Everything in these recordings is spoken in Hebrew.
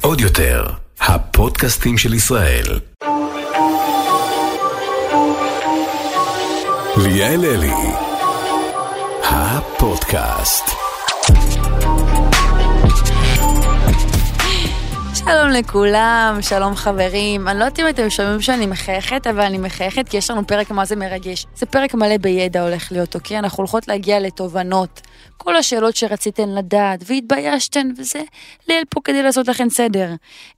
עוד יותר, הפודקאסטים של ישראל. ליאל אלי, הפודקאסט. שלום לכולם, שלום חברים. אני לא יודעת אם אתם שומעים שאני מחייכת, אבל אני מחייכת כי יש לנו פרק מה זה מרגש. זה פרק מלא בידע הולך להיות, אוקיי? אנחנו הולכות להגיע לתובנות. כל השאלות שרציתן לדעת והתביישתן וזה, ליל פה כדי לעשות לכם סדר.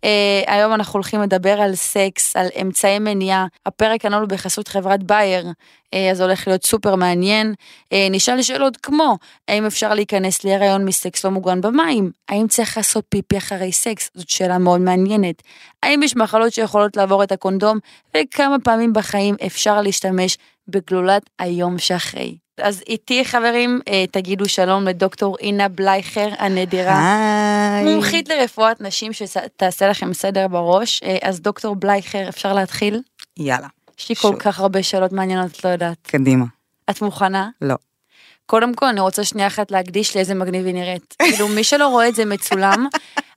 אה, היום אנחנו הולכים לדבר על סקס, על אמצעי מניעה. הפרק הינו בחסות חברת בייר, אז הולך להיות סופר מעניין. אה, נשאל שאלות כמו, האם אפשר להיכנס להיריון מסקס לא מוגן במים? האם צריך לעשות פיפי אחרי סקס? זאת שאלה מאוד מעניינת. האם יש מחלות שיכולות לעבור את הקונדום? וכמה פעמים בחיים אפשר להשתמש בגלולת היום שאחרי? אז איתי חברים, אה, תגידו שלום לדוקטור אינה בלייכר הנדירה. היי. מומחית לרפואת נשים שתעשה לכם סדר בראש. אה, אז דוקטור בלייכר, אפשר להתחיל? יאללה, יש לי כל. כך הרבה שאלות מעניינות, את לא יודעת. קדימה. את מוכנה? לא. קודם כל, אני רוצה שנייה אחת להקדיש לאיזה מגניב היא נראית. כאילו, מי שלא רואה את זה מצולם,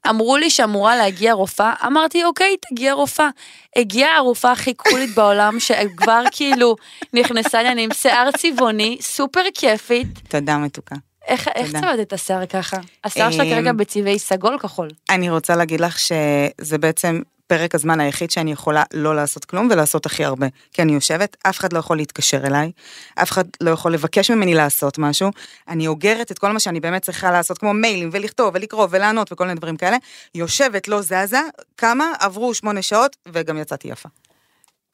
אמרו לי שאמורה להגיע רופאה, אמרתי, אוקיי, תגיע רופאה. הגיעה הרופאה הכי קולית בעולם, שכבר כאילו נכנסה לי, אני עם שיער צבעוני, סופר כיפית. תודה מתוקה. איך איך. צבעת את השיער ככה? השיער שלה אמ, כרגע בצבעי סגול כחול. אני רוצה להגיד לך שזה בעצם פרק הזמן היחיד שאני יכולה לא לעשות כלום ולעשות הכי הרבה. כי אני יושבת, אף אחד לא יכול להתקשר אליי, אף אחד לא יכול לבקש ממני לעשות משהו. אני אוגרת את כל מה שאני באמת צריכה לעשות, כמו מיילים ולכתוב ולקרוא ולענות וכל מיני דברים כאלה. יושבת, לא זזה, כמה, עברו שמונה שעות וגם יצאתי יפה.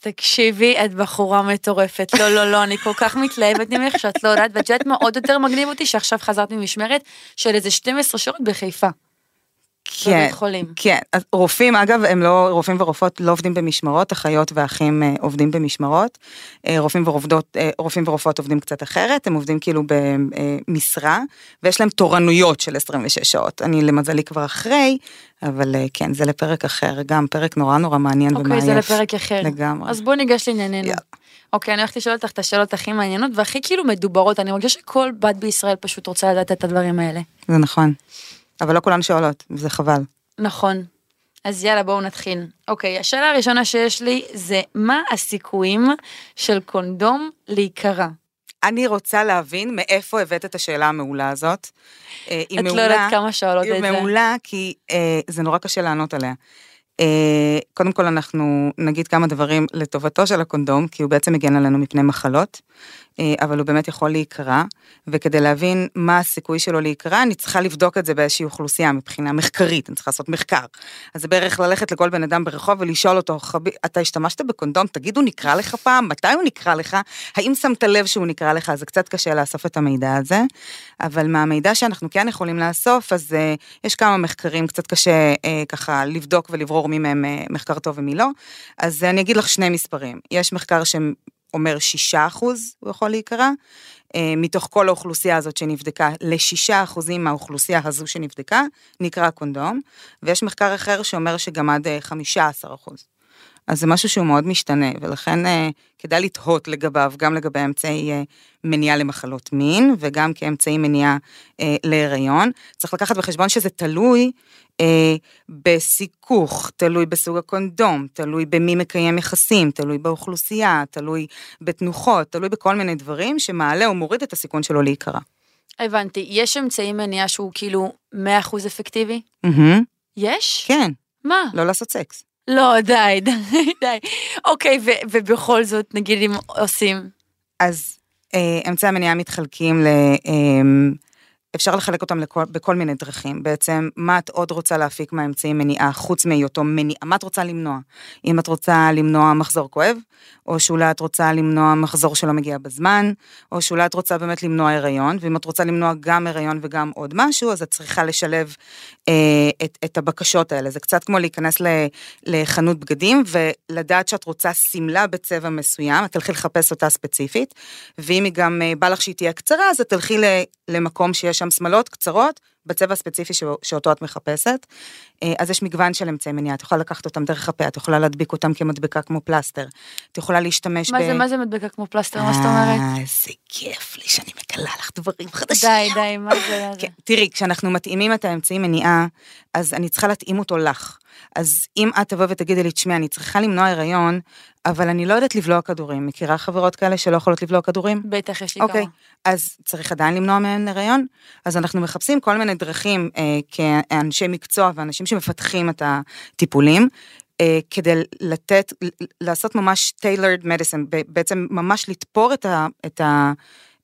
תקשיבי, את בחורה מטורפת. לא, לא, לא, אני כל כך מתלהבת ממך שאת לא יודעת, ואת יודעת מה עוד יותר מגניב אותי? שעכשיו חזרת ממשמרת של איזה 12 שעות בחיפה. כן, בבית חולים. כן, אז רופאים אגב הם לא, רופאים ורופאות לא עובדים במשמרות, אחיות ואחים אה, עובדים במשמרות, אה, רופאים ורופאות, אה, רופאים ורופאות עובדים קצת אחרת, הם עובדים כאילו במשרה, ויש להם תורנויות של 26 שעות, אני למזלי כבר אחרי, אבל אה, כן, זה לפרק אחר, גם פרק נורא נורא מעניין אוקיי, ומעייף. זה לפרק אחר. לגמרי. אז בואי ניגש לענייננו. יאללה. אוקיי, אני הולכת לשאול אותך את השאלות הכי מעניינות והכי כאילו מדוברות, אני מרגישה שכל בת בישראל פשוט רוצה לדעת את הדברים האלה. זה נכון, אבל לא כולן שואלות, וזה חבל. נכון. אז יאללה, בואו נתחיל. אוקיי, השאלה הראשונה שיש לי זה, מה הסיכויים של קונדום להיקרע? אני רוצה להבין מאיפה הבאת את השאלה המעולה הזאת. אה, היא את לא מעולה- יודעת כמה שואלות היא את זה. מעולה כי אה, זה נורא קשה לענות עליה. אה, קודם כל אנחנו נגיד כמה דברים לטובתו של הקונדום, כי הוא בעצם מגן עלינו מפני מחלות, אבל הוא באמת יכול להיקרע, וכדי להבין מה הסיכוי שלו להיקרע, אני צריכה לבדוק את זה באיזושהי אוכלוסייה מבחינה מחקרית, אני צריכה לעשות מחקר. אז זה בערך ללכת לכל בן אדם ברחוב ולשאול אותו, אתה השתמשת בקונדום, תגיד הוא נקרע לך פעם, מתי הוא נקרע לך, האם שמת לב שהוא נקרע לך, זה קצת קשה לאסוף את המידע הזה, אבל מהמידע שאנחנו כן יכולים לאסוף, אז uh, יש כמה מחקרים, קצת קשה uh, ככה לבדוק ולברור מי מהם uh, מחקר טוב ומי לא, אז uh, אני אגיד לך שני מספרים, יש מחקר שישה אחוז הוא יכול להיקרא, uh, מתוך כל האוכלוסייה הזאת שנבדקה, לשישה אחוזים מהאוכלוסייה הזו שנבדקה, נקרא קונדום, ויש מחקר אחר שאומר שגם עד uh, 15 אחוז. אז זה משהו שהוא מאוד משתנה, ולכן אה, כדאי לתהות לגביו, גם לגבי אמצעי אה, מניעה למחלות מין, וגם כאמצעי מניעה אה, להיריון. צריך לקחת בחשבון שזה תלוי אה, בסיכוך, תלוי בסוג הקונדום, תלוי במי מקיים יחסים, תלוי באוכלוסייה, תלוי בתנוחות, תלוי בכל מיני דברים שמעלה או מוריד את הסיכון שלו להיקרע. הבנתי, יש אמצעי מניעה שהוא כאילו 100% אפקטיבי? מהמם, יש? כן, מה? לא לעשות סקס. לא, די, די, די. אוקיי, ו- ובכל זאת, נגיד אם עושים. אז אה, אמצעי המניעה מתחלקים ל... אה, אפשר לחלק אותם לכל, בכל מיני דרכים. בעצם, מה את עוד רוצה להפיק מהאמצעי מניעה, חוץ מהיותו מניעה? מה את רוצה למנוע? אם את רוצה למנוע מחזור כואב, או שאולי את רוצה למנוע מחזור שלא מגיע בזמן, או שאולי את רוצה באמת למנוע הריון, ואם את רוצה למנוע גם הריון וגם עוד משהו, אז את צריכה לשלב אה, את, את הבקשות האלה. זה קצת כמו להיכנס ל, לחנות בגדים ולדעת שאת רוצה שמלה בצבע מסוים, את תלכי לחפש אותה ספציפית, ואם היא גם אה, בא לך שהיא תהיה קצרה, אז את תלכי ל- למקום שיש שם שמלות קצרות בצבע הספציפי ש- שאותו את מחפשת. אה, אז יש מגוון של אמצעי מניעה, את יכולה לקחת אותם דרך הפה, את יכולה להדביק אותם כמדבקה כמו פלסטר, את יכולה להשתמש מה ב... זה, מה זה מדבקה כמו פלסטר, מה זאת אומרת? אה, איזה כיף לי שאני מגלה לך דברים חדשים. די, די, מה זה? כן, תראי, כשאנחנו מתאימים את האמצעי מניעה, אז אני צריכה להתאים אותו לך. אז אם את תבוא ותגידי לי, תשמעי, אני צריכה למנוע הריון, אבל אני לא יודעת לבלוע כדורים. מכירה חברות כאלה שלא יכולות לבלוע כדורים? בטח, יש לי אוקיי, כמה. אז צריך עדיין למנוע מהן הריון? אז אנחנו מחפשים כל מיני דרכים אה, כאנשי מקצוע ואנשים שמפתחים את הטיפולים, אה, כדי לתת, לעשות ממש tailored medicine, בעצם ממש לתפור את, ה, את, ה,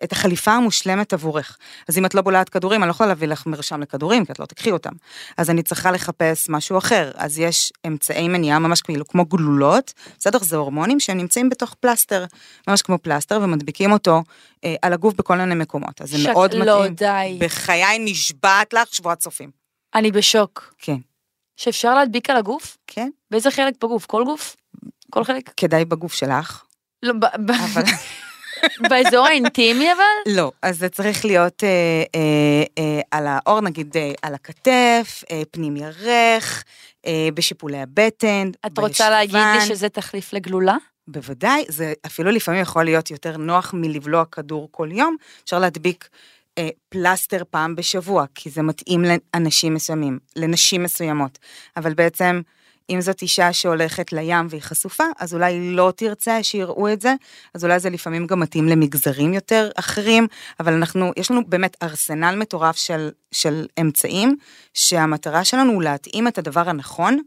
את החליפה המושלמת עבורך. אז אם את לא בולעת כדורים, אני לא יכולה להביא לך מרשם לכדורים, כי את לא תקחי אותם. אז אני צריכה לחפש משהו אחר. אז יש אמצעי מניעה ממש כאילו כמו גלולות, בסדר? זה הורמונים שהם נמצאים בתוך פלסטר, ממש כמו פלסטר, ומדביקים אותו אה, על הגוף בכל מיני מקומות. אז זה שק- מאוד לא, מתאים. די. בחיי נשבעת לך שבועת צופים. אני בשוק. כן. שאפשר להדביק על הגוף? כן, באיזה חלק בגוף? כל גוף? כל חלק? כדאי בגוף שלך, לא, ב- אבל... באזור האינטימי אבל? לא, אז זה צריך להיות אה, אה, אה, על האור, נגיד אה, על הכתף, אה, פנים ירך, אה, בשיפולי הבטן, את רוצה להגיד לי בישבן. שזה תחליף לגלולה? בוודאי, זה אפילו לפעמים יכול להיות יותר נוח מלבלוע כדור כל יום, אפשר להדביק אה, פלסטר פעם בשבוע, כי זה מתאים לאנשים מסוימים, לנשים מסוימות, אבל בעצם... אם זאת אישה שהולכת לים והיא חשופה, אז אולי לא תרצה שיראו את זה, אז אולי זה לפעמים גם מתאים למגזרים יותר אחרים, אבל אנחנו, יש לנו באמת ארסנל מטורף של, של אמצעים, שהמטרה שלנו הוא להתאים את הדבר הנכון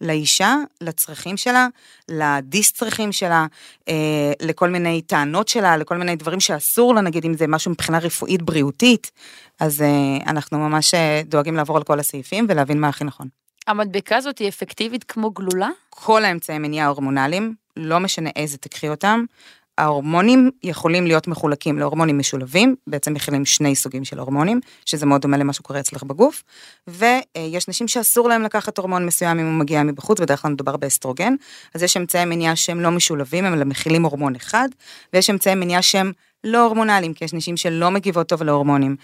לאישה, לצרכים שלה, לדיס צרכים שלה, אה, לכל מיני טענות שלה, לכל מיני דברים שאסור לה, נגיד אם זה משהו מבחינה רפואית בריאותית, אז אה, אנחנו ממש אה, דואגים לעבור על כל הסעיפים ולהבין מה הכי נכון. המדבקה הזאת היא אפקטיבית כמו גלולה? כל האמצעי מניעה ההורמונליים, לא משנה איזה תקחי אותם, ההורמונים יכולים להיות מחולקים להורמונים משולבים, בעצם מכילים שני סוגים של הורמונים, שזה מאוד דומה למה שקורה אצלך בגוף, ויש נשים שאסור להם לקחת הורמון מסוים אם הוא מגיע מבחוץ, בדרך כלל מדובר באסטרוגן, אז יש אמצעי מניעה שהם לא משולבים, הם מכילים הורמון אחד, ויש אמצעי מניעה שהם לא הורמונליים, כי יש נשים שלא מגיבות טוב להורמונים.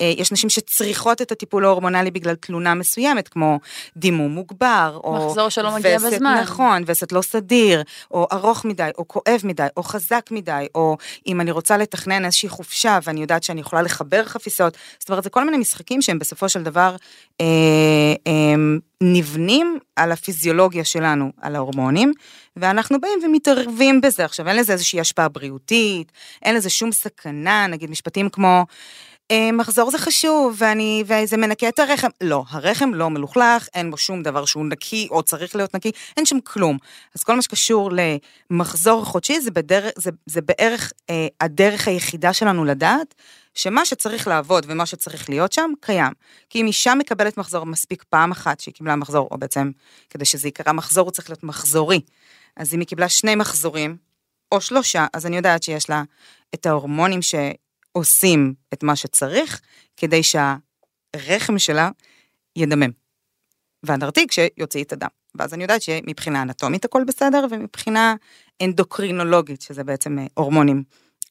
אה, יש נשים שצריכות את הטיפול ההורמונלי בגלל תלונה מסוימת, כמו דימום מוגבר, או... מחזור שלא מגיע וסת בזמן. נכון, וסת לא סדיר, או ארוך מדי, או כואב מדי, או חזק מדי, או אם אני רוצה לתכנן איזושהי חופשה ואני יודעת שאני יכולה לחבר חפיסות, זאת אומרת, זה כל מיני משחקים שהם בסופו של דבר נבנים על הפיזיולוגיה שלנו, על ההורמונים, ואנחנו באים ומתערבים בזה. עכשיו, אין לזה איזושהי השפעה בריאותית, אין לזה שום סכנה, נגיד משפטים כמו... "אה, מחזור זה חשוב, ואני, וזה מנקה את הרחם. לא, הרחם לא מלוכלך, אין בו שום דבר שהוא נקי או צריך להיות נקי, אין שם כלום. אז כל מה שקשור למחזור חודשי זה, בדרך, זה, זה בערך אה, הדרך היחידה שלנו לדעת שמה שצריך לעבוד ומה שצריך להיות שם, קיים. כי אם אישה מקבלת מחזור מספיק פעם אחת שהיא קיבלה מחזור, או בעצם כדי שזה ייקרא מחזור הוא צריך להיות מחזורי. אז אם היא קיבלה שני מחזורים, או שלושה, אז אני יודעת שיש לה את ההורמונים שעושים את מה שצריך, כדי שהרחם שלה ידמם. והנרתיק שיוציא את הדם. ואז אני יודעת שמבחינה אנטומית הכל בסדר, ומבחינה אנדוקרינולוגית, שזה בעצם אה, הורמונים,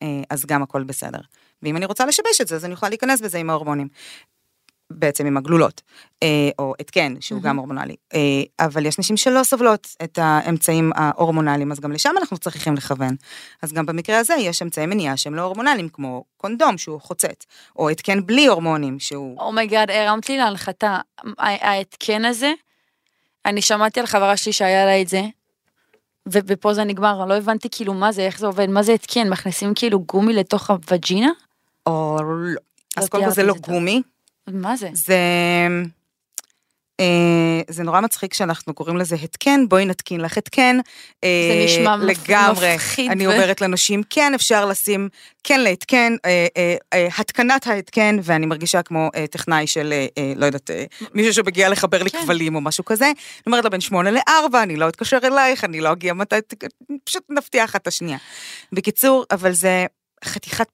אה, אז גם הכל בסדר. ואם אני רוצה לשבש את זה, אז אני יכולה להיכנס בזה עם ההורמונים. בעצם עם הגלולות, אה, או התקן, שהוא גם הורמונלי. אה, אבל יש נשים שלא סובלות את האמצעים ההורמונליים, אז גם לשם אנחנו צריכים לכוון. אז גם במקרה הזה יש אמצעי מניעה שהם לא הורמונליים, כמו קונדום שהוא חוצץ, או התקן בלי הורמונים שהוא... Oh my God, הרמת לי להנחתה. ההתקן הזה, אני שמעתי על חברה שלי שהיה לה את זה, ופה זה נגמר, לא הבנתי כאילו מה זה, איך זה עובד, מה זה התקן, מכניסים כאילו גומי לתוך הווג'ינה? או לא. אז לא קודם כל זה לא. גומי, מה זה? זה... אה, זה נורא מצחיק שאנחנו קוראים לזה התקן, בואי נתקין לך התקן. אה, זה נשמע מפ- לגמרי. מפחיד אני אומרת לנשים, כן אפשר לשים, כן להתקן, אה, אה, אה, התקנת ההתקן, ואני מרגישה כמו אה, טכנאי של, אה, אה, לא יודעת, אה, מישהו שמגיע לחבר לי כן. כבלים או משהו כזה. אני אומרת לה בין שמונה לארבע, אני לא אתקשר אלייך, אני לא אגיע מתי, פשוט נפתיע אחת את השנייה. בקיצור, אבל זה חתיכת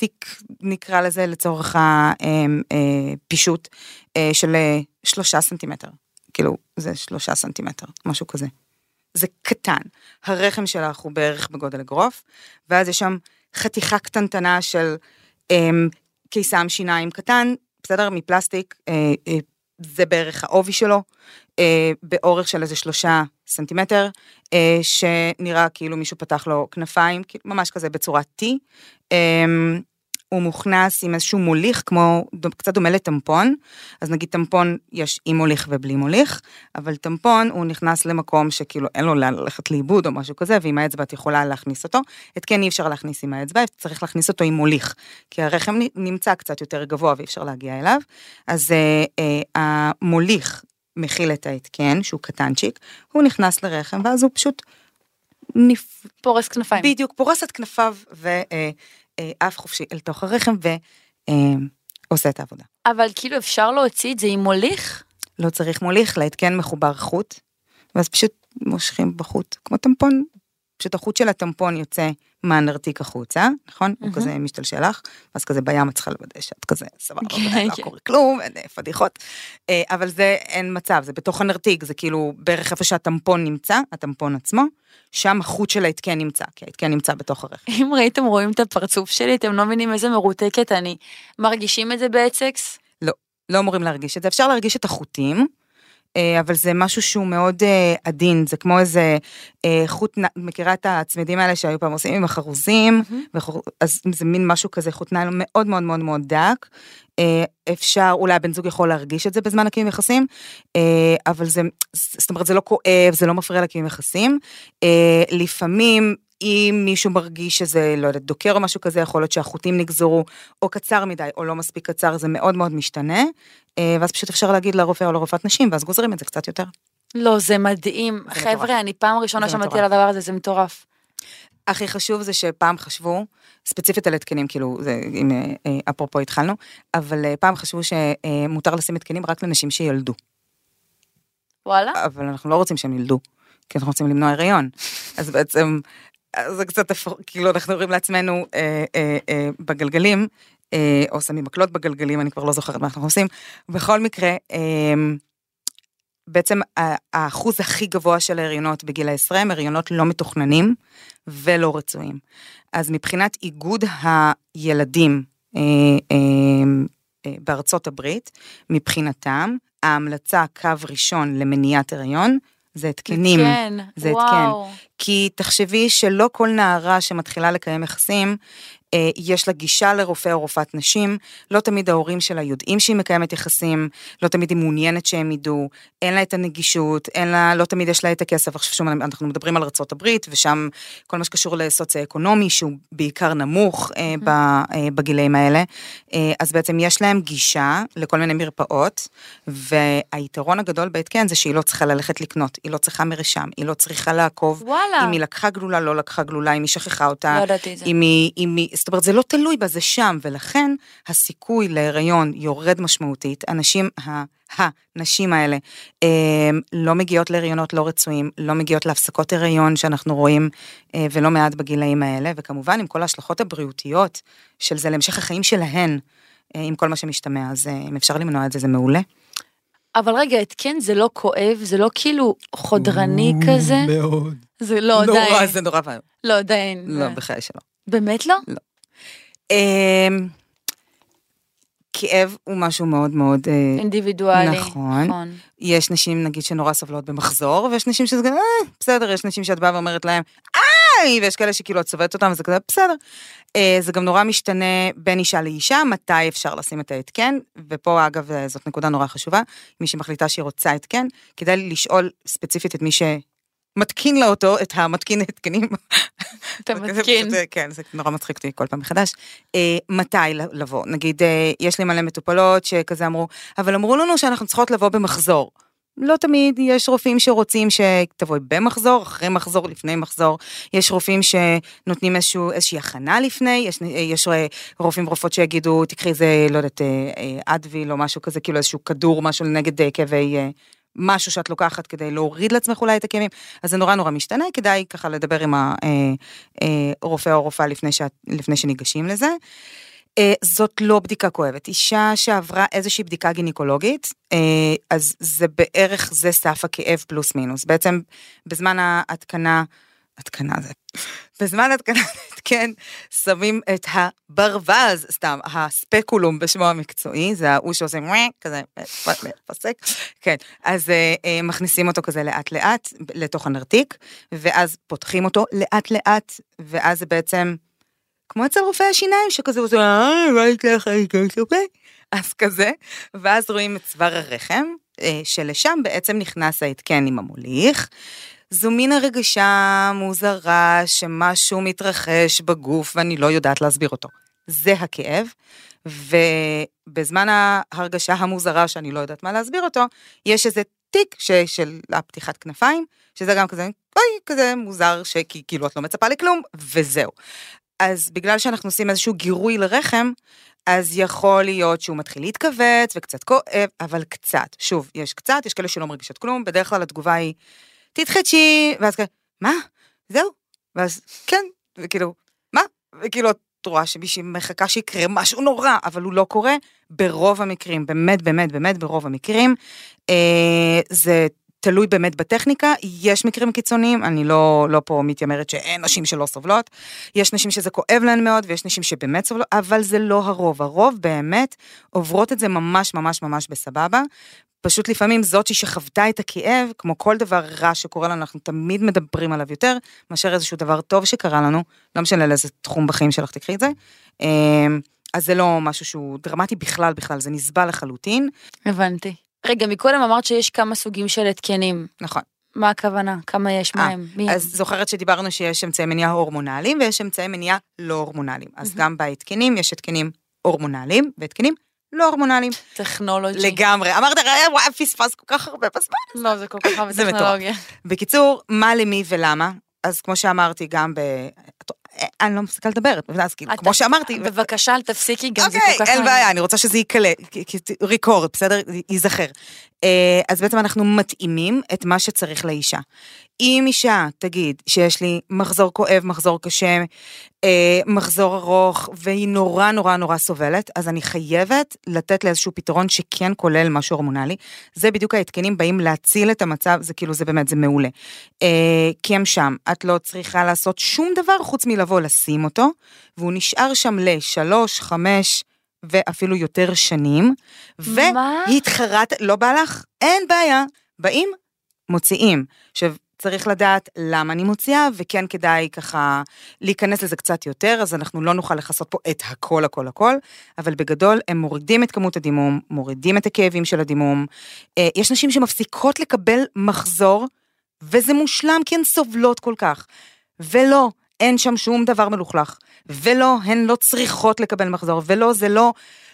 פלסטיק, נקרא לזה לצורך הפישוט, אה, של אה, שלושה סנטימטר. כאילו, זה שלושה סנטימטר, משהו כזה. זה קטן. הרחם שלך הוא בערך בגודל אגרוף, ואז יש שם חתיכה קטנטנה של אמ, קיסם שיניים קטן, בסדר? מפלסטיק, אה, אה, זה בערך העובי שלו, אה, באורך של איזה שלושה סנטימטר, אה, שנראה כאילו מישהו פתח לו כנפיים, ממש כזה בצורת T. אה, הוא מוכנס עם איזשהו מוליך, כמו, קצת דומה לטמפון, אז נגיד טמפון יש עם מוליך ובלי מוליך, אבל טמפון הוא נכנס למקום שכאילו אין לו לאן ללכת לאיבוד או משהו כזה, ועם האצבע את יכולה להכניס אותו. התקן אי אפשר להכניס עם האצבע, צריך להכניס אותו עם מוליך, כי הרחם נמצא קצת יותר גבוה ואי אפשר להגיע אליו, אז אה, אה, המוליך מכיל את ההתקן, שהוא קטנצ'יק, הוא נכנס לרחם, ואז הוא פשוט נפ... פורס כנפיים. בדיוק, פורס את כנפיו ועף חופשי אל תוך הרחם ועושה את העבודה. אבל כאילו אפשר להוציא את זה עם מוליך? לא צריך מוליך, להתקן מחובר חוט, ואז פשוט מושכים בחוט, כמו טמפון, פשוט החוט של הטמפון יוצא מהנרתיק החוצה, נכון? הוא כזה משתלשל לך, ואז כזה בים את צריכה לוודא שאת כזה סבבה, כן, לא כן. קורה כלום, אין אה, פדיחות. אה, אבל זה אין מצב, זה בתוך הנרתיק, זה כאילו בערך איפה שהטמפון נמצא, הטמפון עצמו, שם החוט של ההתקן נמצא, כי ההתקן נמצא בתוך הרחם. אם ראיתם רואים את הפרצוף שלי, אתם לא מבינים איזה מרותקת אני. מרגישים את זה באקסקס? לא, לא אמורים להרגיש את זה, אפשר להרגיש את החוטים. אה, אבל זה משהו שהוא מאוד אה, עדין, זה כמו איזה אה, חוט, מכירה את הצמידים האלה שהיו פעם עושים עם החרוזים, אז זה מין משהו כזה, חוט ניילון מאוד מאוד מאוד מאוד דק. אפשר, אולי הבן זוג יכול להרגיש את זה בזמן הקיום יחסים, אבל זה, זאת אומרת, זה לא כואב, זה לא מפריע לקיום יחסים. לפעמים, אם מישהו מרגיש שזה, לא יודעת, דוקר או משהו כזה, יכול להיות שהחוטים נגזרו, או קצר מדי, או לא מספיק קצר, זה מאוד מאוד משתנה. אה, ואז פשוט אפשר להגיד לרופא או לרופאת נשים, ואז גוזרים את זה קצת יותר. לא, זה מדהים. זה מטורף. חבר'ה, אני פעם ראשונה שמעתי מטורף. על הדבר הזה, זה מטורף. הכי חשוב זה שפעם חשבו, ספציפית על התקנים, כאילו, זה, אם אה, אה, אפרופו התחלנו, אבל פעם חשבו שמותר לשים התקנים רק לנשים שילדו. וואלה? אבל אנחנו לא רוצים שהם ילדו, כי אנחנו רוצים למנוע הריון. אז בעצם, זה קצת, כאילו, אנחנו אומרים לעצמנו אה, אה, אה, בגלגלים, אה, או שמים מקלות בגלגלים, אני כבר לא זוכרת מה אנחנו עושים. בכל מקרה, אה, בעצם ה- האחוז הכי גבוה של ההריונות בגיל העשרה הם הריונות לא מתוכננים ולא רצויים. אז מבחינת איגוד הילדים אה, אה, אה, בארצות הברית, מבחינתם, ההמלצה קו ראשון למניעת הריון זה התקנים. כן, זה התקן. וואו. כי תחשבי שלא כל נערה שמתחילה לקיים יחסים, יש לה גישה לרופא או רופאת נשים, לא תמיד ההורים שלה יודעים שהיא מקיימת יחסים, לא תמיד היא מעוניינת שהם ידעו, אין לה את הנגישות, אין לה, לא תמיד יש לה את הכסף. עכשיו שוב, אנחנו מדברים על הברית, ושם כל מה שקשור לסוציו-אקונומי, שהוא בעיקר נמוך אה, ב, אה, בגילאים האלה, אה, אז בעצם יש להם גישה לכל מיני מרפאות, והיתרון הגדול בהתקן זה שהיא לא צריכה ללכת לקנות, היא לא צריכה מרשם, היא לא צריכה לעקוב, וואלה. אם היא לקחה גלולה, לא לקחה גלולה, אם היא שכחה אותה, לא. אם היא, אם היא, זאת אומרת, זה לא תלוי בה, זה שם, ולכן הסיכוי להיריון יורד משמעותית. הנשים, ה, הנשים האלה, הם, לא מגיעות להריונות לא רצויים, לא מגיעות להפסקות הריון שאנחנו רואים, אה, ולא מעט בגילאים האלה, וכמובן עם כל ההשלכות הבריאותיות של זה להמשך החיים שלהן, אה, עם כל מה שמשתמע, אז אה, אם אפשר למנוע את זה, זה מעולה. אבל רגע, התקן זה לא כואב, זה לא כאילו חודרני כזה? מאוד. זה לא, די. נורא, זה נורא ואיום. לא, די. לא, בחיי שלא. באמת לא? אמ, כאב הוא משהו מאוד מאוד... אה, אינדיבידואלי. נכון. נכון. יש נשים נגיד שנורא סובלות במחזור, ויש נשים שזה כזה, אה, בסדר, יש נשים שאת באה ואומרת להם, איי, ויש כאלה שכאילו את סובלת אותם, וזה כזה, בסדר. אה, זה גם נורא משתנה בין אישה לאישה, מתי אפשר לשים את ההתקן, ופה אגב זאת נקודה נורא חשובה, מי שמחליטה שהיא רוצה התקן, כדאי לשאול ספציפית את מי שמתקין לה אותו, את המתקין התקנים. אתה מתקין. כן, זה נורא מצחיק אותי כל פעם מחדש. אה, מתי לבוא? נגיד, אה, יש לי מלא מטופלות שכזה אמרו, אבל אמרו לנו שאנחנו צריכות לבוא במחזור. לא תמיד, יש רופאים שרוצים שתבואי במחזור, אחרי מחזור, לפני מחזור. יש רופאים שנותנים איזשהו, איזושהי הכנה לפני, יש, יש אה, רופאים ורופאות שיגידו, תקחי איזה, לא יודעת, אדוויל או משהו כזה, כאילו איזשהו כדור, משהו נגד כאבי... אה, משהו שאת לוקחת כדי להוריד לעצמך אולי את הכאבים, אז זה נורא נורא משתנה, כדאי ככה לדבר עם הרופא או הרופאה לפני, שאת, לפני שניגשים לזה. אה, זאת לא בדיקה כואבת. אישה שעברה איזושהי בדיקה גינקולוגית, אה, אז זה בערך, זה סף הכאב פלוס מינוס. בעצם בזמן ההתקנה, התקנה זה. בזמן התקנת התקן שמים את הברווז, סתם, הספקולום בשמו המקצועי, זה ההוא שעושה כזה, פסק, כן, אז אה, אה, מכניסים אותו כזה לאט לאט לתוך הנרתיק, ואז פותחים אותו לאט לאט, ואז זה בעצם כמו אצל רופא השיניים שכזה עושה, אה, מה איתך, אז כזה, ואז רואים את צוואר הרחם, אה, שלשם בעצם נכנס ההתקן עם המוליך. זו מין הרגשה מוזרה שמשהו מתרחש בגוף ואני לא יודעת להסביר אותו. זה הכאב, ובזמן ההרגשה המוזרה שאני לא יודעת מה להסביר אותו, יש איזה תיק ש, של הפתיחת כנפיים, שזה גם כזה, אוי, כזה מוזר, שכאילו את לא מצפה לכלום, וזהו. אז בגלל שאנחנו עושים איזשהו גירוי לרחם, אז יכול להיות שהוא מתחיל להתכווץ וקצת כואב, אבל קצת. שוב, יש קצת, יש כאלה שלא מרגישות כלום, בדרך כלל התגובה היא, תתחדשי, ואז כזה, מה? זהו? ואז, כן, וכאילו, מה? וכאילו, את רואה שמישהי מחכה שיקרה משהו נורא, אבל הוא לא קורה ברוב המקרים, באמת, באמת, באמת ברוב המקרים. אה, זה תלוי באמת בטכניקה, יש מקרים קיצוניים, אני לא, לא פה מתיימרת שאין נשים שלא סובלות, יש נשים שזה כואב להן מאוד ויש נשים שבאמת סובלות, אבל זה לא הרוב, הרוב באמת עוברות את זה ממש ממש ממש בסבבה. פשוט לפעמים זאתי שחוותה את הכאב, כמו כל דבר רע שקורה לנו, אנחנו תמיד מדברים עליו יותר, מאשר איזשהו דבר טוב שקרה לנו, לא משנה לאיזה תחום בחיים שלך תקחי את זה. אמ, אז זה לא משהו שהוא דרמטי בכלל בכלל, זה נסבל לחלוטין. הבנתי. רגע, מקודם אמרת שיש כמה סוגים של התקנים. נכון. מה הכוונה? כמה יש? מה אה, הם? מי אז? זוכרת שדיברנו שיש אמצעי מניעה הורמונליים ויש אמצעי מניעה לא הורמונליים. אז גם בהתקנים יש התקנים הורמונליים והתקנים לא הורמונליים. טכנולוגי. לגמרי. אמרת, "אה, וואי, פספס כל כך הרבה בזמן. לא, זה כל כך הרבה. טכנולוגיה. בקיצור, מה למי ולמה? אז כמו שאמרתי, גם ב... אני לא מפסיקה לדבר, אז כאילו, כמו שאמרתי, בבקשה, אל תפסיקי, גם זה אוקיי, כל כך אין מעניין. בעיה, אני רוצה שזה ייקלט, ריקורד, בסדר? ייזכר. אה, אז בעצם אנחנו מתאימים את מה שצריך לאישה. אם אישה תגיד שיש לי מחזור כואב, מחזור קשה, אה, מחזור ארוך, והיא נורא נורא נורא סובלת, אז אני חייבת לתת לה איזשהו פתרון שכן כולל משהו הורמונלי. זה בדיוק ההתקנים באים להציל את המצב, זה כאילו, זה באמת, זה מעולה. אה, כי הם שם, את לא צריכה לעשות שום דבר חוץ מלבוא לשים אותו, והוא נשאר שם לשלוש, חמש, ואפילו יותר שנים, מה? והתחרט, לא בא לך? אין בעיה. באים, מוציאים. עכשיו, צריך לדעת למה אני מוציאה, וכן כדאי ככה להיכנס לזה קצת יותר, אז אנחנו לא נוכל לכסות פה את הכל, הכל, הכל, אבל בגדול הם מורידים את כמות הדימום, מורידים את הכאבים של הדימום. אה, יש נשים שמפסיקות לקבל מחזור, וזה מושלם כי הן סובלות כל כך. ולא, אין שם שום דבר מלוכלך. ולא, הן לא צריכות לקבל מחזור, ולא, זה לא,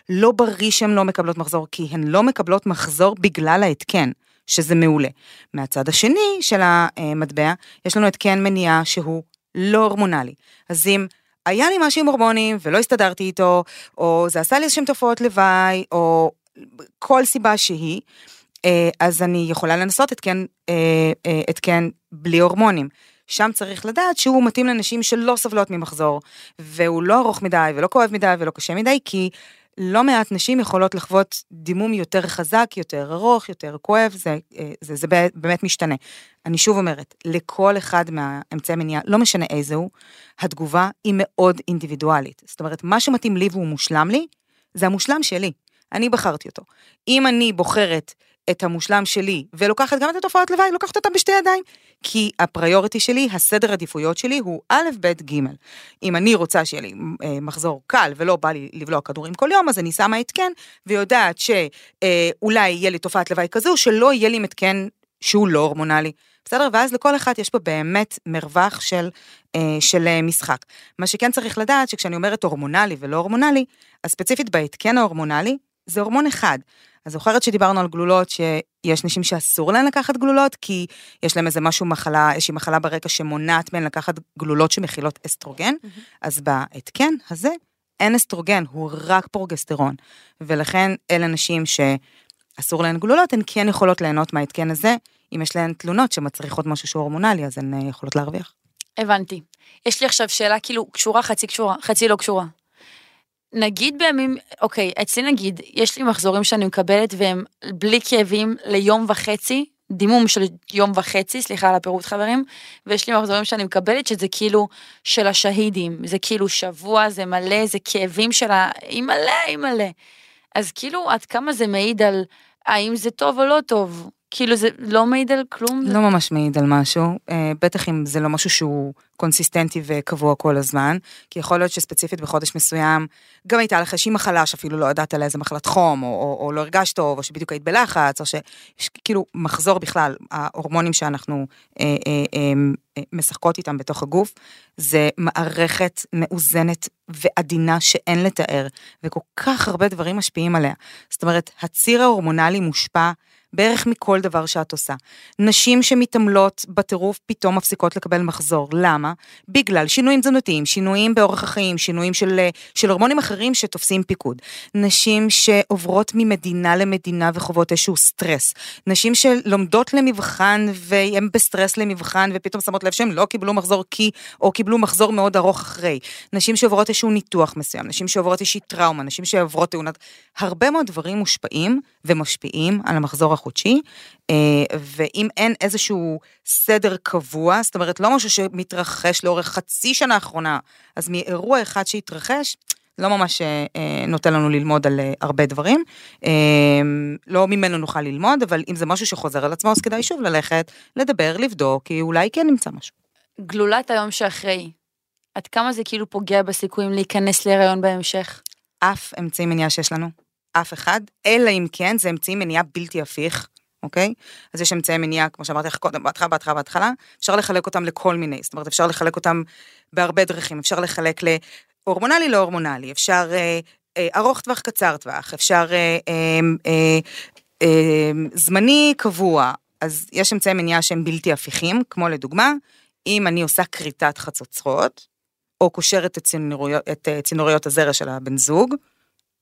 לא בריא שהן לא מקבלות מחזור, כי הן לא מקבלות מחזור בגלל ההתקן, שזה מעולה. מהצד השני של המטבע, יש לנו התקן מניעה שהוא לא הורמונלי. אז אם היה לי משהו עם הורמונים ולא הסתדרתי איתו, או זה עשה לי איזשהם תופעות לוואי, או כל סיבה שהיא, אה, אז אני יכולה לנסות התקן, אה, אה, התקן בלי הורמונים. שם צריך לדעת שהוא מתאים לנשים שלא סובלות ממחזור, והוא לא ארוך מדי ולא כואב מדי ולא קשה מדי, כי לא מעט נשים יכולות לחוות דימום יותר חזק, יותר ארוך, יותר כואב, זה, אה, זה, זה באמת משתנה. אני שוב אומרת, לכל אחד מהאמצעי המניעה, לא משנה איזה הוא, התגובה היא מאוד אינדיבידואלית. זאת אומרת, מה שמתאים לי והוא מושלם לי, זה המושלם שלי. אני בחרתי אותו. אם אני בוחרת את המושלם שלי ולוקחת גם את התופעות לוואי, לוקחת אותם בשתי ידיים. כי הפריוריטי שלי, הסדר עדיפויות שלי הוא א', ב', ג'. אם אני רוצה שיהיה לי אה, מחזור קל ולא בא לי לבלוע כדורים כל יום, אז אני שמה התקן ויודעת שאולי יהיה לי תופעת לוואי כזו, שלא יהיה לי התקן שהוא לא הורמונלי. בסדר? ואז לכל אחד יש פה באמת מרווח של, אה, של אה, משחק. מה שכן צריך לדעת, שכשאני אומרת הורמונלי ולא הורמונלי, אז ספציפית בהתקן ההורמונלי, זה הורמון אחד. אז זוכרת שדיברנו על גלולות, שיש נשים שאסור להן לקחת גלולות, כי יש להן איזה משהו מחלה, איזושהי מחלה ברקע שמונעת מהן לקחת גלולות שמכילות אסטרוגן, אז בהתקן הזה אין אסטרוגן, הוא רק פרוגסטרון. ולכן אלה נשים שאסור להן גלולות, הן כן יכולות ליהנות מההתקן הזה, אם יש להן תלונות שמצריכות משהו שהוא הורמונלי, אז הן אה, יכולות להרוויח. הבנתי. יש לי עכשיו שאלה כאילו קשורה, חצי קשורה, חצי לא קשורה. נגיד בימים, אוקיי, אצלי נגיד, יש לי מחזורים שאני מקבלת והם בלי כאבים ליום וחצי, דימום של יום וחצי, סליחה על הפירוט חברים, ויש לי מחזורים שאני מקבלת שזה כאילו של השהידים, זה כאילו שבוע, זה מלא, זה כאבים של ה... היא מלא, היא מלא. אז כאילו עד כמה זה מעיד על האם זה טוב או לא טוב, כאילו זה לא מעיד על כלום. לא ממש מעיד על משהו, אה, בטח אם זה לא משהו שהוא קונסיסטנטי וקבוע כל הזמן, כי יכול להיות שספציפית בחודש מסוים, גם הייתה לך איזושהי מחלה שאפילו לא ידעת על איזה מחלת חום, או, או, או לא הרגשת טוב, או שבדיוק היית בלחץ, או שיש כאילו מחזור בכלל, ההורמונים שאנחנו אה, אה, אה, אה, משחקות איתם בתוך הגוף, זה מערכת מאוזנת ועדינה שאין לתאר, וכל כך הרבה דברים משפיעים עליה. זאת אומרת, הציר ההורמונלי מושפע בערך מכל דבר שאת עושה. נשים שמתעמלות בטירוף פתאום מפסיקות לקבל מחזור. למה? בגלל שינויים תזונתיים, שינויים באורח החיים, שינויים של, של הורמונים אחרים שתופסים פיקוד. נשים שעוברות ממדינה למדינה וחוות איזשהו סטרס. נשים שלומדות למבחן והן בסטרס למבחן ופתאום שמות לב שהן לא קיבלו מחזור כי, או קיבלו מחזור מאוד ארוך אחרי. נשים שעוברות איזשהו ניתוח מסוים, נשים שעוברות איזושהי טראומה, נשים שעוברות תאונת... הרבה מאוד דברים מושפעים ומשפיעים על המחזור החודשי, אה, ואם אין איזשהו סדר קבוע, זאת אומרת, לא משהו שמתרחש לאורך חצי שנה האחרונה, אז מאירוע אחד שהתרחש, לא ממש אה, אה, נותן לנו ללמוד על הרבה דברים. לא ממנו נוכל ללמוד, אבל אם זה משהו שחוזר על עצמו, אז כדאי שוב ללכת, לדבר, לבדוק, כי אולי כן נמצא משהו. גלולת היום שאחרי, עד כמה זה כאילו פוגע בסיכויים להיכנס להיריון בהמשך? אף אמצעי מניעה שיש לנו, אף אחד, אלא אם כן זה אמצעי מניעה בלתי הפיך. אוקיי? אז יש אמצעי מניעה, כמו שאמרתי לך קודם, בהתחלה, בהתחלה, בהתחלה, אפשר לחלק אותם לכל מיני, זאת אומרת, אפשר לחלק אותם בהרבה דרכים, אפשר לחלק להורמונלי, לא הורמונלי, אפשר אה, אה, ארוך טווח, קצר טווח, אפשר אה, אה, אה, אה, זמני, קבוע, אז יש אמצעי מניעה שהם בלתי הפיכים, כמו לדוגמה, אם אני עושה כריתת חצוצרות, או קושרת את צינוריות, את אה, צינוריות הזרע של הבן זוג,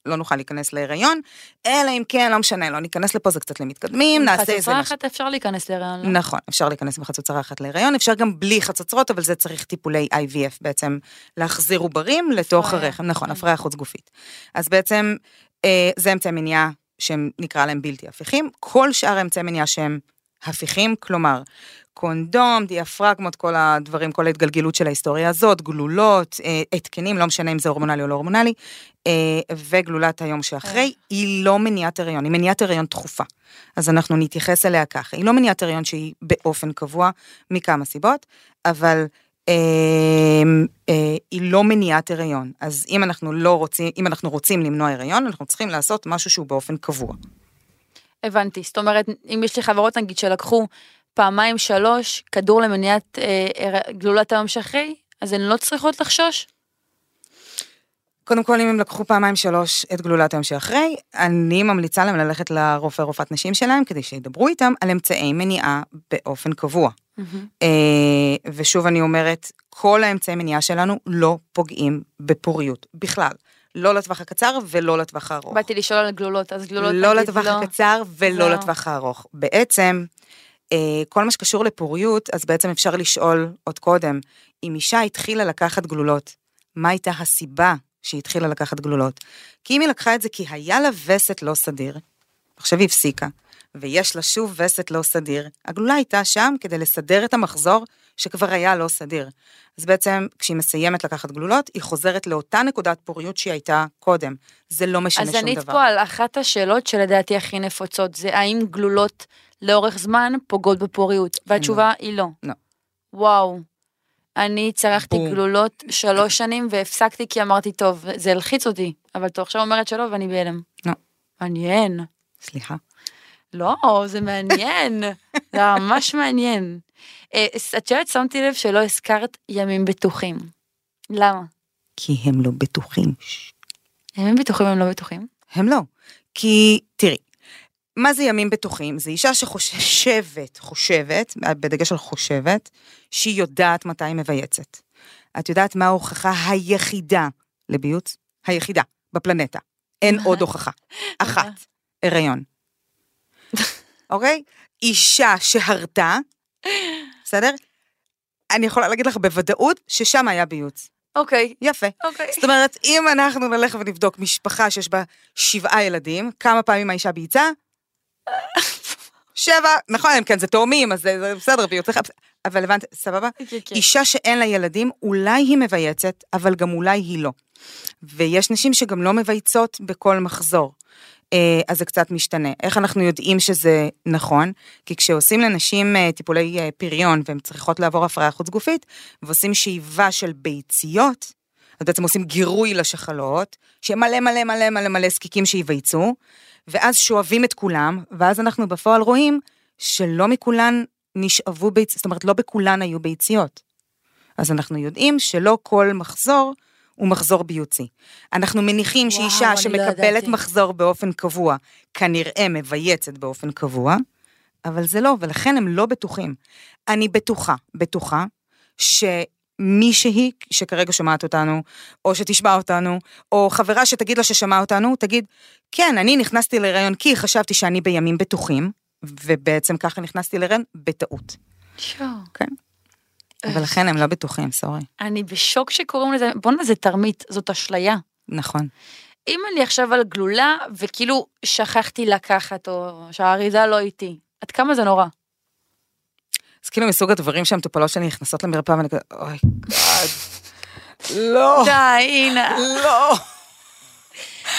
לא נוכל להיכנס להיריון, אלא אם כן, לא משנה, לא ניכנס לפה, זה קצת למתקדמים, נעשה איזה... חצוצרה אחת אפשר להיכנס להיריון, לא? נכון, אפשר להיכנס בחצוצרה אחת להיריון, אפשר גם בלי חצוצרות, אבל זה צריך טיפולי IVF בעצם, להחזיר עוברים לתוך הרחם, נכון, כן. הפריה חוץ גופית. אז בעצם, אה, זה אמצעי מניעה שהם נקרא להם בלתי הפיכים, כל שאר אמצעי מניעה שהם הפיכים, כלומר, קונדום, דיאפרגמות, כל הדברים, כל ההתגלגלות של ההיסטוריה הזאת, גלולות, אה, התקנים, לא משנה אם זה הורמונלי או לא הורמונלי, אה, וגלולת היום שאחרי, כן. היא לא מניעת הריון, היא מניעת הריון תכופה. אז אנחנו נתייחס אליה ככה, היא לא מניעת הריון שהיא באופן קבוע, מכמה סיבות, אבל אה, היא לא מניעת הריון. אז אם אנחנו לא רוצים, אם אנחנו רוצים למנוע הריון, אנחנו צריכים לעשות משהו שהוא באופן קבוע. הבנתי, זאת אומרת, אם יש לי חברות נגיד שלקחו פעמיים שלוש כדור למניעת אה, גלולת היום שאחרי, אז הן לא צריכות לחשוש? קודם כל, אם הם לקחו פעמיים שלוש את גלולת היום שאחרי, אני ממליצה להם ללכת לרופא רופאת נשים שלהם, כדי שידברו איתם על אמצעי מניעה באופן קבוע. Mm-hmm. ושוב אני אומרת, כל האמצעי מניעה שלנו לא פוגעים בפוריות, בכלל. לא לטווח הקצר ולא לטווח הארוך. באתי לשאול על גלולות, אז גלולות... לא לטווח לא... הקצר ולא לא. לטווח הארוך. בעצם, אה, כל מה שקשור לפוריות, אז בעצם אפשר לשאול עוד קודם, אם אישה התחילה לקחת גלולות, מה הייתה הסיבה שהיא התחילה לקחת גלולות? כי אם היא לקחה את זה כי היה לה וסת לא סדיר, עכשיו היא הפסיקה, ויש לה שוב וסת לא סדיר, הגלולה הייתה שם כדי לסדר את המחזור שכבר היה לא סדיר. אז בעצם כשהיא מסיימת לקחת גלולות, היא חוזרת לאותה נקודת פוריות שהיא הייתה קודם. זה לא משנה שום דבר. אז ענית פה על אחת השאלות שלדעתי הכי נפוצות, זה האם גלולות לאורך זמן פוגעות בפוריות? והתשובה לא. היא לא. לא. וואו. אני צרכתי בום. גלולות שלוש שנים והפסקתי כי אמרתי, טוב, זה הלחיץ אותי, אבל אתה עכשיו אומרת שלא ואני בהלם. לא. מעניין. סליחה. לא, זה מעניין, זה ממש מעניין. אה, את יודעת, שמתי לב שלא הזכרת ימים בטוחים. למה? כי הם לא בטוחים. ימים בטוחים הם לא בטוחים? הם לא. כי, תראי, מה זה ימים בטוחים? זה אישה שחושבת, חושבת, בדגש על חושבת, שהיא יודעת מתי היא מבייצת. את יודעת מה ההוכחה היחידה לביוץ? היחידה, בפלנטה. אין עוד הוכחה. אחת, הריון. אוקיי? אישה שהרתה, בסדר? אני יכולה להגיד לך בוודאות ששם היה ביוץ. אוקיי. יפה. אוקיי. זאת אומרת, אם אנחנו נלך ונבדוק משפחה שיש בה שבעה ילדים, כמה פעמים האישה בייצה? שבע, נכון, אם כן, זה תאומים, אז זה זה בסדר, לך... אבל הבנת, סבבה? כן, כן. אישה שאין לה ילדים, אולי היא מבייצת, אבל גם אולי היא לא. ויש נשים שגם לא מבייצות בכל מחזור. אה, אז זה קצת משתנה. איך אנחנו יודעים שזה נכון? כי כשעושים לנשים אה, טיפולי אה, פריון והן צריכות לעבור הפריה חוץ גופית, ועושים שאיבה של ביציות, אז בעצם עושים גירוי לשחלות, שמלא מלא מלא מלא מלא זקיקים שייווצו, ואז שואבים את כולם, ואז אנחנו בפועל רואים שלא מכולן נשאבו ביציות, זאת אומרת לא בכולן היו ביציות. אז אנחנו יודעים שלא כל מחזור הוא מחזור ביוצי. אנחנו מניחים וואו, שאישה לא שמקבלת ידעתי. מחזור באופן קבוע, כנראה מבייצת באופן קבוע, אבל זה לא, ולכן הם לא בטוחים. אני בטוחה, בטוחה, שמישהי שכרגע שומעת אותנו, או שתשמע אותנו, או חברה שתגיד לה ששמעה אותנו, תגיד, כן, אני נכנסתי להיריון כי חשבתי שאני בימים בטוחים, ובעצם ככה נכנסתי להיריון בטעות. שואו. כן. אבל לכן הם לא בטוחים, סורי. אני בשוק שקוראים לזה, בואנה זה תרמית, זאת אשליה. נכון. אם אני עכשיו על גלולה, וכאילו שכחתי לקחת, או שהאריזה לא איתי, עד כמה זה נורא? זה כאילו מסוג הדברים שהמטופלות שלי נכנסות למרפאה ואני כזה, אוי, גאד. לא, די, הנה. לא,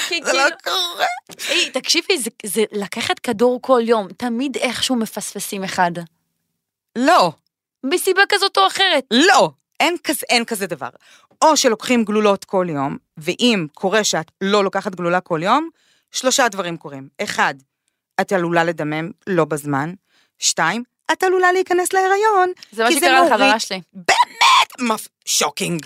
זה לא כאילו- קורה. היי, תקשיבי, זה לקחת כדור כל יום, תמיד איכשהו מפספסים אחד. לא, מסיבה כזאת או אחרת. לא, אין כזה, אין כזה דבר. או שלוקחים גלולות כל יום, ואם קורה שאת לא לוקחת גלולה כל יום, שלושה דברים קורים. אחד, את עלולה לדמם לא בזמן. שתיים, את עלולה להיכנס להיריון. זה מה שקרה מוריד- לחברה שלי. מפ... Shocking.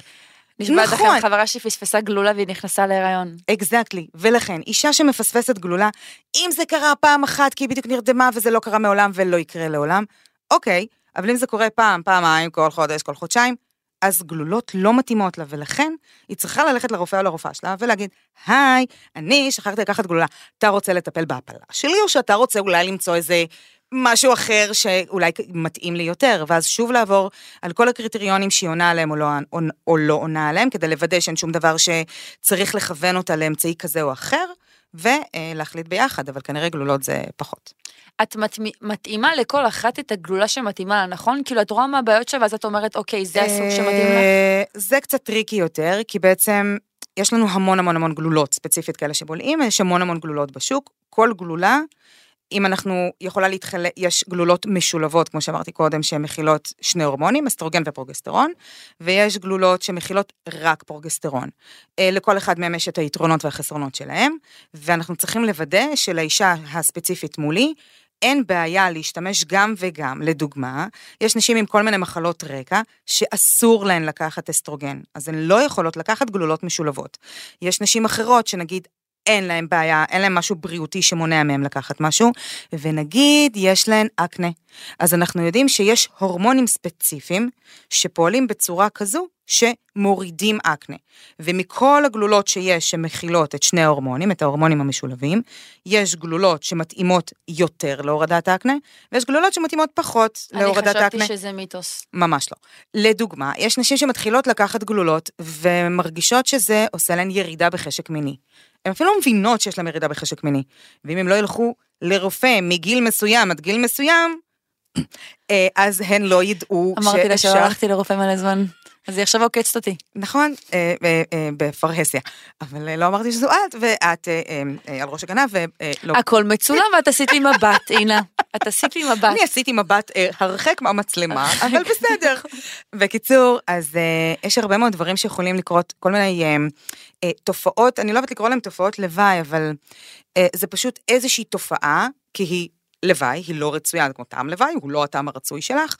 נשבעת לכם נכון. חברה שפספסה גלולה והיא נכנסה להיריון. Exactly, ולכן, אישה שמפספסת גלולה, אם זה קרה פעם אחת כי היא בדיוק נרדמה וזה לא קרה מעולם ולא יקרה לעולם, אוקיי, אבל אם זה קורה פעם, פעמיים, כל חודש, כל חודשיים, אז גלולות לא מתאימות לה, ולכן היא צריכה ללכת לרופא או לרופאה שלה ולהגיד, היי, אני שכחתי לקחת גלולה, אתה רוצה לטפל בהפלה שלי, או שאתה רוצה אולי למצוא איזה משהו אחר שאולי מתאים לי יותר, ואז שוב לעבור על כל הקריטריונים שהיא עונה עליהם או לא, או, או לא עונה עליהם, כדי לוודא שאין שום דבר שצריך לכוון אותה לאמצעי כזה או אחר, ולהחליט ביחד, אבל כנראה גלולות זה פחות. את מתאימה לכל אחת את הגלולה שמתאימה לה, נכון? כאילו, את רואה מה הבעיות שלה, ואז את אומרת, אוקיי, זה הסוג שמתאים לך? אה, זה קצת tricky יותר, כי בעצם יש לנו המון המון המון גלולות ספציפית כאלה שבולעים, יש המון המון גלולות בשוק. כל גלולה, אם אנחנו, יכולה להתחלק, יש גלולות משולבות, כמו שאמרתי קודם, שהן מכילות שני הורמונים, אסטרוגן ופרוגסטרון, ויש גלולות שמכילות רק פרוגסטרון. אה, לכל אחד מהם יש את היתרונות והחסרונות שלהם, ואנחנו צריכים לוודא שלאישה הספציפית מולי, אין בעיה להשתמש גם וגם. לדוגמה, יש נשים עם כל מיני מחלות רקע שאסור להן לקחת אסטרוגן, אז הן לא יכולות לקחת גלולות משולבות. יש נשים אחרות שנגיד אין להן בעיה, אין להן משהו בריאותי שמונע מהן לקחת משהו, ונגיד יש להן אקנה. אז אנחנו יודעים שיש הורמונים ספציפיים שפועלים בצורה כזו שמורידים אקנה. ומכל הגלולות שיש שמכילות את שני ההורמונים, את ההורמונים המשולבים, יש גלולות שמתאימות יותר להורדת האקנה, ויש גלולות שמתאימות פחות להורדת אני האקנה. חשבתי שזה מיתוס. ממש לא. לדוגמה, יש נשים שמתחילות לקחת גלולות ומרגישות שזה עושה להן ירידה בחשק מיני. הן אפילו לא מבינות שיש להן ירידה בחשק מיני. ואם הם לא ילכו לרופא מגיל מסוים עד גיל מסוים, אה, אז הן לא ידעו אמרתי לה שלא שאפשר... הלכתי לרופא מלא זמן, אז היא עכשיו עוקצת אותי. נכון, אה, אה, אה, בפרהסיה. אבל לא אמרתי שזו את, ואת על ראש הגנב, ולא... הכל מצולם ואת עשית לי מבט, הנה. את עשית לי מבט. אני עשיתי מבט הרחק מהמצלמה, אבל בסדר. בקיצור, אז יש הרבה מאוד דברים שיכולים לקרות, כל מיני תופעות, אני לא אוהבת לקרוא להם תופעות לוואי, אבל זה פשוט איזושהי תופעה, כי היא לוואי, היא לא רצויה, כמו טעם לוואי, הוא לא הטעם הרצוי שלך,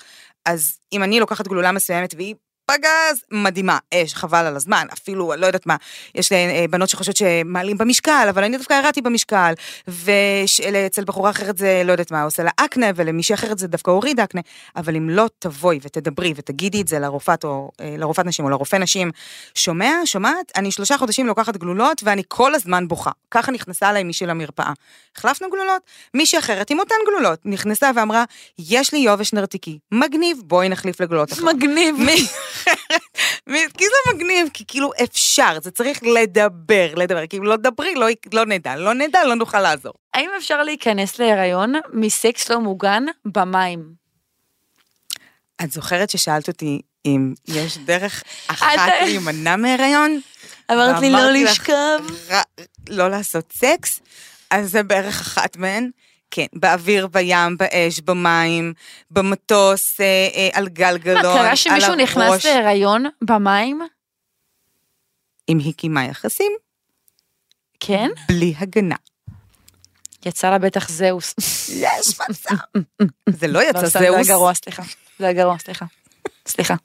אז אם אני לוקחת גלולה מסוימת והיא פגז, מדהימה, אש, חבל על הזמן, אפילו, לא יודעת מה, יש אה, בנות שחושבות שמעלים במשקל, אבל אני דווקא ירדתי במשקל, ואצל בחורה אחרת זה, לא יודעת מה, עושה לה אקנה, ולמישהי אחרת זה דווקא הוריד אקנה, אבל אם לא תבואי ותדברי ותגידי את זה לרופאת, או, אה, לרופאת נשים או לרופא נשים, שומע, שומעת, אני שלושה חודשים לוקחת גלולות, ואני כל הזמן בוכה. ככה נכנסה אליי מישהי למרפאה. החלפנו גלולות, מישהי אחרת עם אותן גלולות, נכנסה ואמרה, יש לי יובש נרתיקי, מגניב, בואי נחליף לגלולות אחרות. מגניב. מי- כי זה מגניב, כי כאילו אפשר, זה צריך לדבר, לדבר, כי אם לא דברי, לא, לא נדע, לא נדע, לא נוכל לעזור. האם אפשר להיכנס להיריון מסקס לא מוגן במים? את זוכרת ששאלת אותי אם יש דרך אחת להימנע מהיריון? אמרת לי לא לשכב. לא לעשות סקס? אז זה בערך אחת מהן. כן, באוויר, בים, באש, במים, במטוס, אה, אה, על גלגלון, מה, קרה על שמישהו נכנס הראש. להיריון במים? אם היא קיימה יחסים, כן? בלי הגנה. יצא לה בטח זהוס. יש מצב. זה לא יצא לא, סתם, זה היה זהוס. גרוע, סליחה. זה היה גרוע, סליחה. סליחה.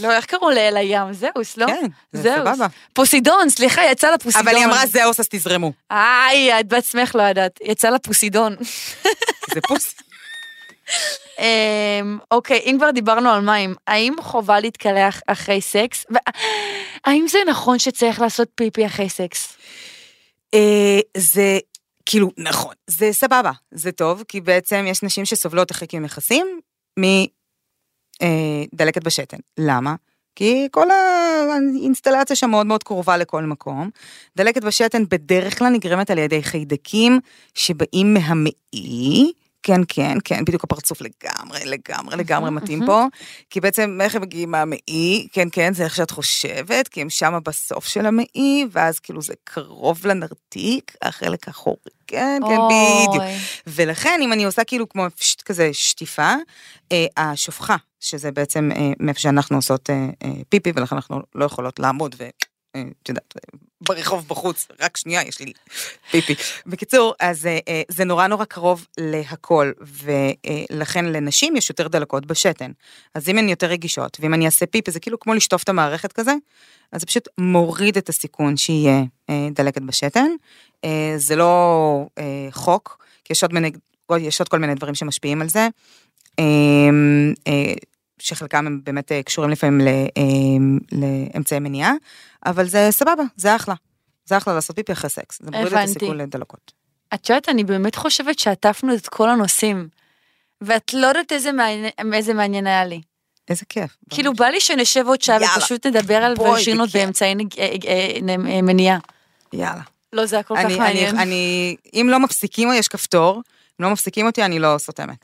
לא, איך קראו לאל הים? זהוס, לא? כן, זה זהוס. סבבה. פוסידון, סליחה, יצא לה פוסידון. אבל היא אמרה זהוס, אז תזרמו. איי, את בעצמך לא ידעת. יצא לה פוסידון. זה פוס. אמ, אוקיי, אם כבר דיברנו על מים, האם חובה להתקלח אחרי סקס? האם זה נכון שצריך לעשות פיפי אחרי סקס? אה, זה כאילו, נכון, זה סבבה, זה טוב, כי בעצם יש נשים שסובלות אחרי קיום יחסים מדלקת בשתן. למה? כי כל האינסטלציה שם מאוד מאוד קרובה לכל מקום. דלקת בשתן בדרך כלל נגרמת על ידי חיידקים שבאים מהמעי. כן, כן, כן, בדיוק הפרצוף לגמרי, לגמרי, לגמרי מתאים פה. כי בעצם איך הם מגיעים מהמעי, כן, כן, זה איך שאת חושבת, כי הם שמה בסוף של המעי, ואז כאילו זה קרוב לנרתיק, החלק האחורי, כן, כן, בדיוק. ולכן אם אני עושה כאילו כמו פשט כזה שטיפה, אה, השופחה, שזה בעצם אה, מאיפה שאנחנו עושות אה, אה, פיפי, ולכן אנחנו לא יכולות לעמוד ו... אה, את יודעת, ברחוב בחוץ, רק שנייה, יש לי פיפי. בקיצור, אז אה, אה, זה נורא נורא קרוב להכל, ולכן לנשים יש יותר דלקות בשתן. אז אם הן יותר רגישות, ואם אני אעשה פיפי, זה כאילו כמו לשטוף את המערכת כזה, אז זה פשוט מוריד את הסיכון שיהיה דלקת בשתן. זה לא חוק, כי יש עוד, מיני, יש עוד כל מיני דברים שמשפיעים על זה, שחלקם הם באמת קשורים לפעמים לאמצעי מניעה, אבל זה סבבה, זה אחלה. זה אחלה לעשות פיפי אחרי סקס, זה מוריד את. הסיכון לדלקות. את יודעת, אני באמת חושבת שעטפנו את כל הנושאים, ואת לא יודעת איזה מעניין, איזה מעניין היה לי. איזה כיף. כאילו, בא לי שנשב עוד שעה. ופשוט נדבר על בכיף. באמצעי אה, אה, אה, מניעה. יאללה. לא, זה היה כל כך אני, אני, מעניין. אני, אם לא מפסיקים, יש כפתור, אם לא מפסיקים אותי, אני לא סותמת.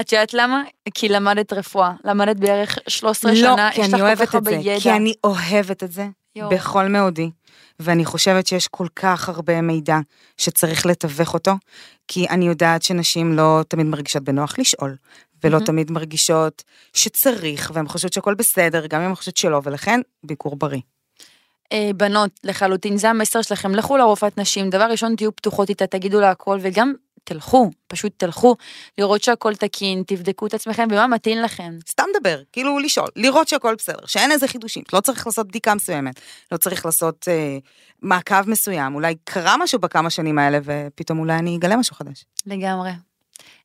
את יודעת למה? כי למדת רפואה. למדת בערך 13 לא, שנה, כי יש לך אני כל אוהבת כך הרבה את זה, ידע. כי אני אוהבת את זה יואו. בכל מאודי, ואני חושבת שיש כל כך הרבה מידע שצריך לתווך אותו, כי אני יודעת שנשים לא תמיד מרגישות בנוח לשאול, ולא מהמם. תמיד מרגישות שצריך, והן חושבות שהכל בסדר, גם אם הן חושבות שלא, ולכן ביקור בריא. אה, בנות, לחלוטין, זה המסר שלכם, לכו לרופאת נשים, דבר ראשון תהיו פתוחות איתה, תגידו לה הכל, וגם תלכו, פשוט תלכו, לראות שהכל תקין, תבדקו את עצמכם ומה מתאים לכם. סתם דבר, כאילו לשאול, לראות שהכל בסדר, שאין איזה חידושים, לא צריך לעשות בדיקה מסוימת, לא צריך לעשות אה, מעקב מסוים, אולי קרה משהו בכמה שנים האלה, ופתאום אולי אני אגלה משהו חדש. לגמרי.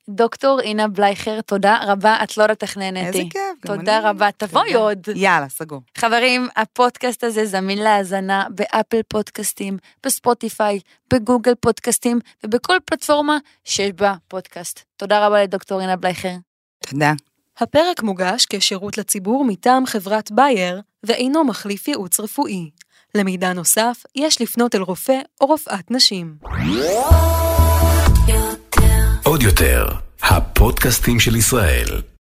דוקטור אינה בלייכר, תודה רבה, את לא איך נהניתי. איזה כיף, תודה אני. רבה, תבואי. עוד. יאללה, סגור. חברים, הפודקאסט הזה זמין להאזנה באפל פודקאסטים, בספוטיפיי, בגוגל פודקאסטים ובכל פלטפורמה שיש בה פודקאסט. תודה רבה לדוקטור אינה בלייכר. תודה. הפרק מוגש כשירות לציבור מטעם חברת בייר ואינו מחליף ייעוץ רפואי. למידע נוסף, יש לפנות אל רופא או רופאת נשים. עוד יותר, הפודקאסטים של ישראל.